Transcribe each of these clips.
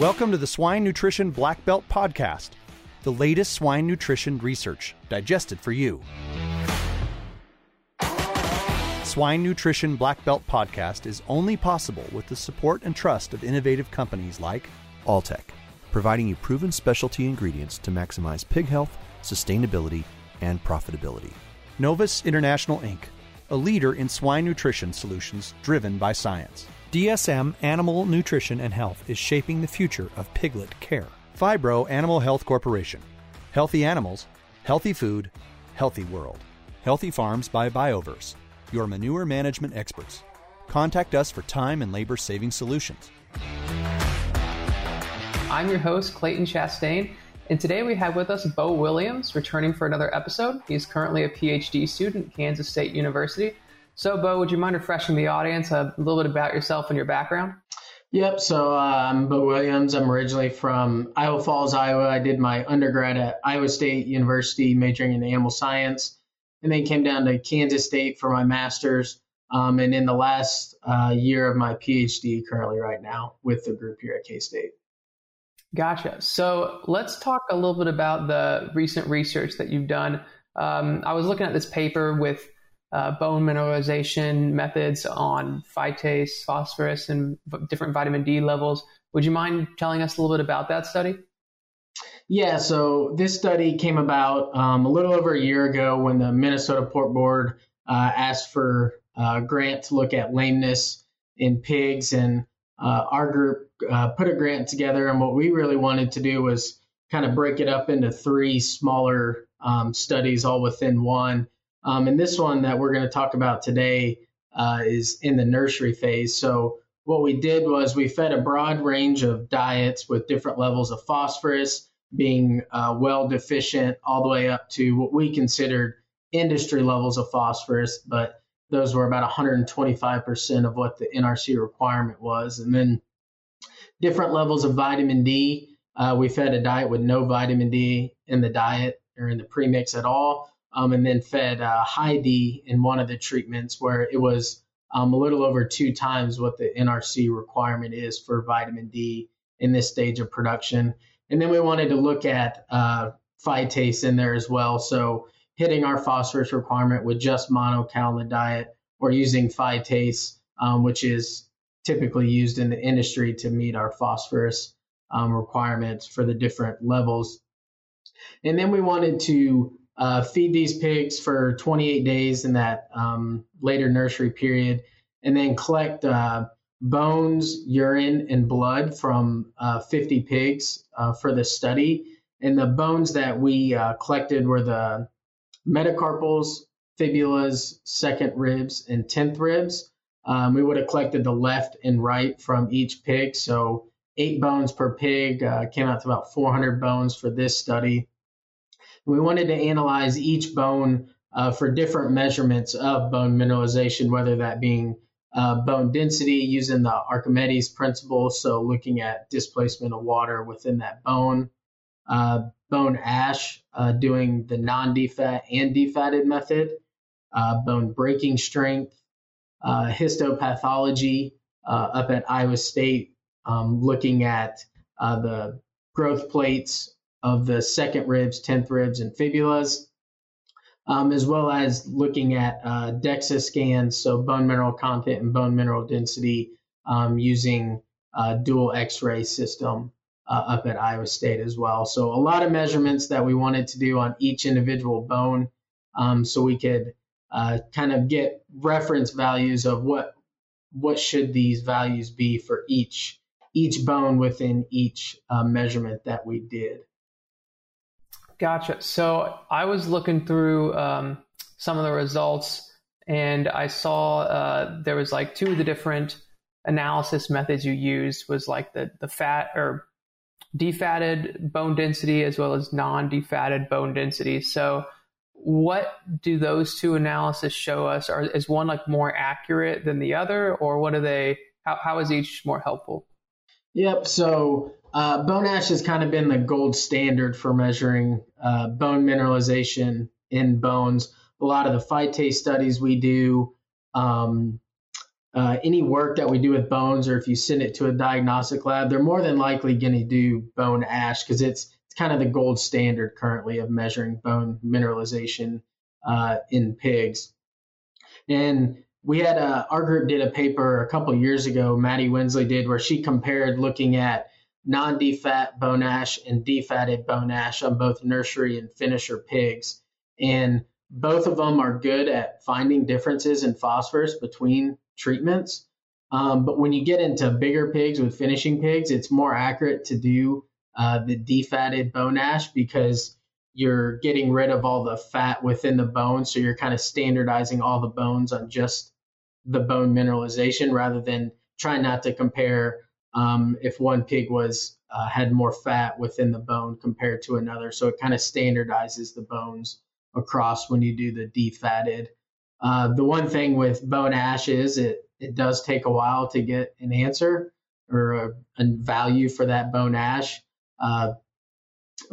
Welcome to the Swine Nutrition Black Belt Podcast, the latest swine nutrition research digested for you. Swine Nutrition Black Belt Podcast is only possible with the support and trust of innovative companies like Alltech, providing you proven specialty ingredients to maximize pig health, sustainability, and profitability. Novus International Inc., a leader in swine nutrition solutions driven by science. DSM Animal Nutrition and Health is shaping the future of piglet care. Phibro Animal Health Corporation. Healthy animals, healthy food, healthy world. Healthy Farms by Bioverse, your manure management experts. Contact us for time and labor saving solutions. I'm your host, Clayton Chastain, and today we have with us Bo Williams, returning for another episode. He's currently a PhD student at Kansas State University so, Bo, would you mind refreshing the audience a little bit about yourself and your background? Yep. So uh, I'm Bo Williams. I'm originally from Iowa Falls, Iowa. I did my undergrad at Iowa State University, majoring in animal science, and then came down to Kansas State for my master's. Um, and in the last uh, year of my PhD, currently right now with the group here at K State. Gotcha. So let's talk a little bit about the recent research that you've done. Um, I was looking at this paper with uh, bone mineralization methods on phytase, phosphorus, and different vitamin D levels. Would you mind telling us a little bit about that study? Yeah, so this study came about um, a little over a year ago when the Minnesota Pork Board uh, asked for a grant to look at lameness in pigs, and uh, our group uh, put a grant together. And what we really wanted to do was kind of break it up into three smaller um, studies, all within one um, and this one that we're going to talk about today uh, is in the nursery phase. So, what we did was we fed a broad range of diets with different levels of phosphorus, being uh, well deficient, all the way up to what we considered industry levels of phosphorus, but those were about 125% of what the NRC requirement was. And then different levels of vitamin D. Uh, we fed a diet with no vitamin D in the diet or in the premix at all um, and then fed uh, high D in one of the treatments where it was um, a little over two times what the NRC requirement is for vitamin D in this stage of production. And then we wanted to look at uh, phytase in there as well. So hitting our phosphorus requirement with just monocal in the diet or using phytase, um, which is typically used in the industry to meet our phosphorus um, requirements for the different levels. And then we wanted to uh, feed these pigs for 28 days in that um, later nursery period, and then collect uh, bones, urine, and blood from uh, 50 pigs uh, for the study. And the bones that we uh, collected were the metacarpals, fibulas, second ribs, and tenth ribs. Um, we would have collected the left and right from each pig. So eight bones per pig uh, came out to about 400 bones for this study. We wanted to analyze each bone uh, for different measurements of bone mineralization, whether that being uh, bone density using the Archimedes principle, so looking at displacement of water within that bone, uh, bone ash, uh, doing the non defat and defatted method, uh, bone breaking strength, uh, histopathology up at Iowa State, um, looking at the growth plates of the second ribs, tenth ribs, and fibulas, um, as well as looking at uh, DEXA scans, so bone mineral content and bone mineral density um, using a dual X-ray system uh, up at Iowa State as well. So a lot of measurements that we wanted to do on each individual bone, um, so we could uh, kind of get reference values of what what should these values be for each each bone within each uh, measurement that we did. Gotcha. So I was looking through um, some of the results and I saw uh, there was like two of the different analysis methods you used was like the, the fat or defatted bone density as well as non-defatted bone density. So what do those two analyses show us? Are, is one like more accurate than the other or what are they, how, how is each more helpful? Yep. So uh, bone ash has kind of been the gold standard for measuring uh, bone mineralization in bones. A lot of the phytase studies we do, um, uh, any work that we do with bones, or if you send it to a diagnostic lab, they're more than likely going to do bone ash because it's it's kind of the gold standard currently of measuring bone mineralization uh, in pigs. And we had a, our group did a paper a couple years ago. Maddie Wensley did where she compared looking at non-defat bone ash and defatted bone ash on both nursery and finisher pigs, and both of them are good at finding differences in phosphorus between treatments. Um, but when you get into bigger pigs with finishing pigs, it's more accurate to do uh, the defatted bone ash because you're getting rid of all the fat within the bone. So you're kind of standardizing all the bones on just the bone mineralization rather than trying not to compare um, if one pig was uh, had more fat within the bone compared to another. So it kind of standardizes the bones across when you do the defatted. Uh, the one thing with bone ash is it it does take a while to get an answer or a, a value for that bone ash. Uh,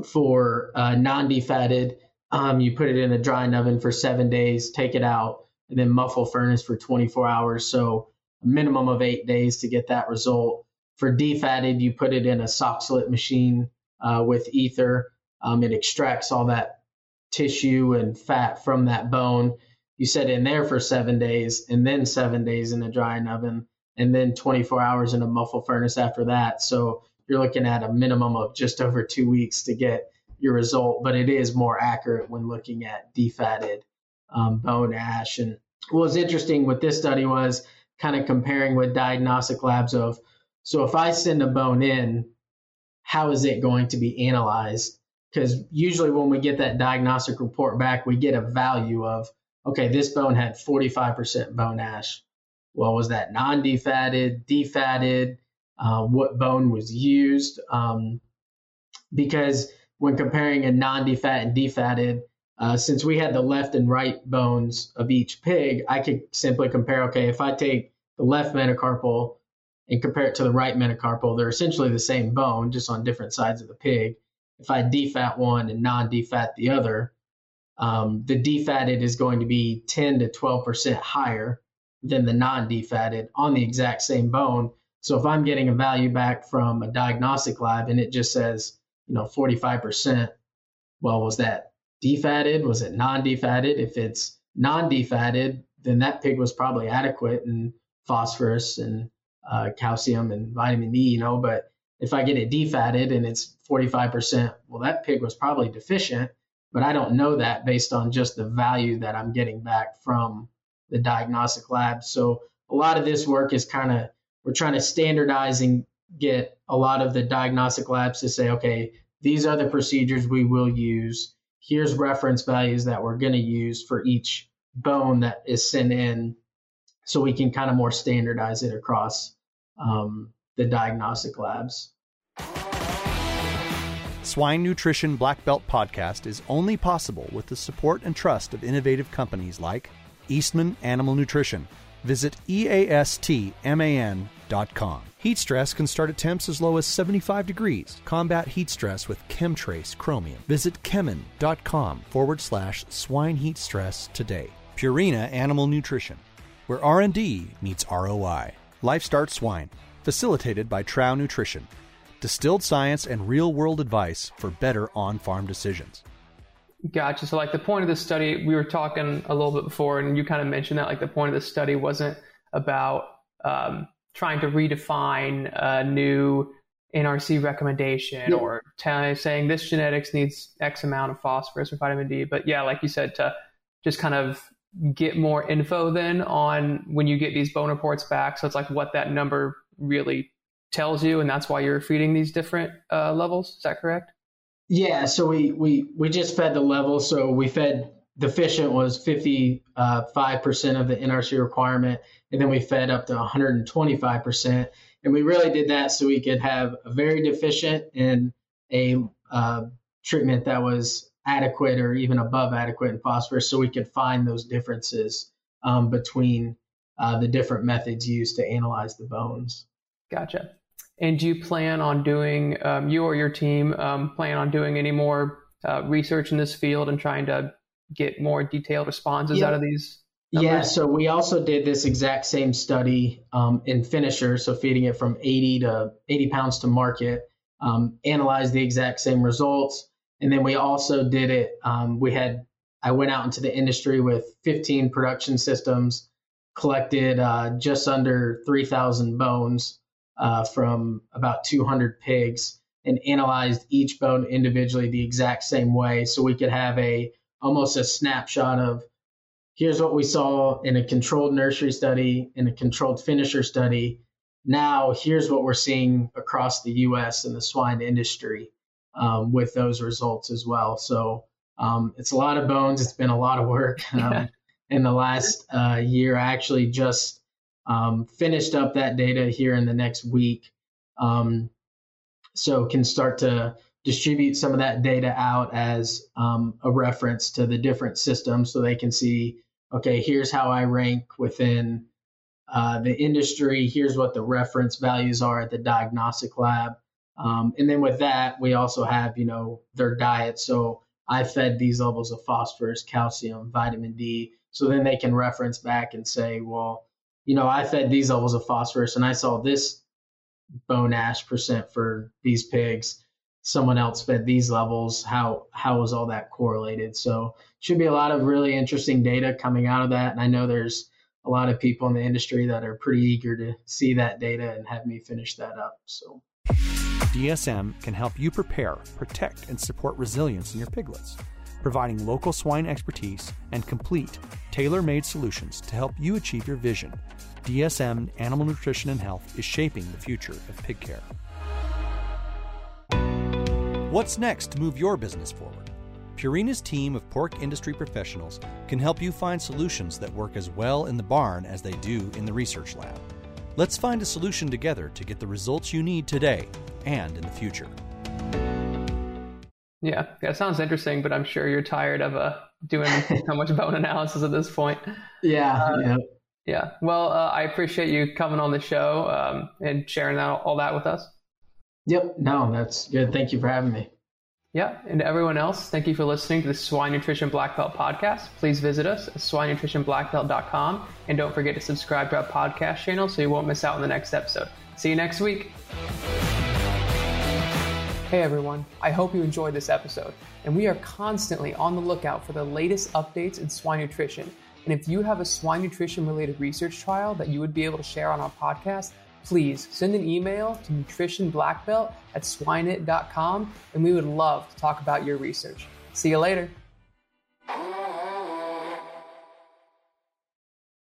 for uh, non-defatted, um, you put it in a drying oven for seven days, take it out, and then muffle furnace for 24 hours. So a minimum of eight days to get that result. For defatted, you put it in a Soxhlet machine uh, with ether. Um, it extracts all that tissue and fat from that bone. You set it in there for seven days, and then seven days in a drying oven, and then 24 hours in a muffle furnace after that. So you're looking at a minimum of just over two weeks to get your result, but it is more accurate when looking at defatted um, bone ash. And what was interesting with this study was kind of comparing with diagnostic labs of so if I send a bone in, how is it going to be analyzed? Because usually when we get that diagnostic report back, we get a value of okay, this bone had 45% bone ash. Well, was that non-defatted, defatted? uh, what bone was used. Um, because when comparing a non-defat and defatted, uh, since we had the left and right bones of each pig, I could simply compare. Okay, if I take the left metacarpal and compare it to the right metacarpal, they're essentially the same bone, just on different sides of the pig. If I defat one and non-defat the other, um, the defatted is going to be 10 to 12 percent higher than the non-defatted on the exact same bone. So if I'm getting a value back from a diagnostic lab and it just says, you know, 45%, well, was that defatted? Was it non-defatted? If it's non-defatted, then that pig was probably adequate in phosphorus and uh, calcium and vitamin D, you know. But if I get it defatted and it's 45%, well, that pig was probably deficient. But I don't know that based on just the value that I'm getting back from the diagnostic lab. So a lot of this work is kind of we're trying to standardize and get a lot of the diagnostic labs to say, okay, these are the procedures we will use. Here's reference values that we're going to use for each bone that is sent in so we can kind of more standardize it across um, the diagnostic labs. Swine Nutrition Black Belt Podcast is only possible with the support and trust of innovative companies like Eastman Animal Nutrition. Visit EASTMAN Heat stress can start at temps as low as 75 degrees. Combat heat stress with KemTRACE Chromium. Visit kemin.com forward slash swine heat stress today. Purina Animal Nutrition, where R&D meets ROI. LifeStart Swine, facilitated by Trouw Nutrition. Distilled science and real-world advice for better on-farm decisions. Gotcha. So, like the point of the study, we were talking a little bit before, and you kind of mentioned that like the point of the study wasn't about um, trying to redefine a new NRC recommendation or t- saying this genetics needs X amount of phosphorus or vitamin D. But yeah, like you said, to just kind of get more info then on when you get these bone reports back. So it's like what that number really tells you, and that's why you're feeding these different uh, levels. Is that correct? Yeah. So we we we just fed the level. So we fed deficient was 55% uh, of the NRC requirement, and then we fed up to 125%. And we really did that so we could have a very deficient and a uh, treatment that was adequate or even above adequate in phosphorus, so we could find those differences um, between uh, the different methods used to analyze the bones. Gotcha. And do you plan on doing, um, you or your team um, plan on doing any more uh, research in this field and trying to get more detailed responses out of these numbers? Yeah, so we also did this exact same study um, in finisher, so feeding it from 80 to 80 pounds to market, um, analyzed the exact same results, and then we also did it. Um, we had I went out into the industry with 15 production systems, collected uh, just under 3,000 bones uh, from about 200 pigs, and analyzed each bone individually the exact same way, so we could have a almost a snapshot of here's what we saw in a controlled nursery study, in a controlled finisher study. Now, here's what we're seeing across the US in the swine industry um, with those results as well. So um, it's a lot of bones. It's been a lot of work. Um, in the last uh, year, I actually just um, finished up that data here in the next week. Um, so can start to distribute some of that data out as um, a reference to the different systems so they can see okay, here's how I rank within uh, the industry. Here's what the reference values are at the diagnostic lab. Um, and then with that, we also have, you know, their diet. So I fed these levels of phosphorus, calcium, vitamin D. So then they can reference back and say, well, you know, I fed these levels of phosphorus and I saw this bone ash percent for these pigs someone else fed these levels how how was all that correlated so should be a lot of really interesting data coming out of that and i know there's a lot of people in the industry that are pretty eager to see that data and have me finish that up so dsm can help you prepare protect and support resilience in your piglets providing local swine expertise and complete tailor-made solutions to help you achieve your vision dsm animal nutrition and health is shaping the future of pig care What's next to move your business forward? Purina's team of pork industry professionals can help you find solutions that work as well in the barn as they do in the research lab. Let's find a solution together to get the results you need today and in the future. Yeah, that sounds interesting, but I'm sure you're tired of uh, doing so much bone analysis at this point. Yeah, uh, yeah. Yeah. Well, uh, I appreciate you coming on the show um, and sharing that, all that with us. Yep. No, that's good. Thank you for having me. Yeah, and everyone else, thank you for listening to the Swine Nutrition Black Belt podcast. Please visit us at swinenutritionblackbelt.com and don't forget to subscribe to our podcast channel so you won't miss out on the next episode. See you next week. Hey everyone, I hope you enjoyed this episode. And we are constantly on the lookout for the latest updates in swine nutrition. And if you have a swine nutrition related research trial that you would be able to share on our podcast, please send an email to nutritionblackbelt at swineit.com and we would love to talk about your research. See you later.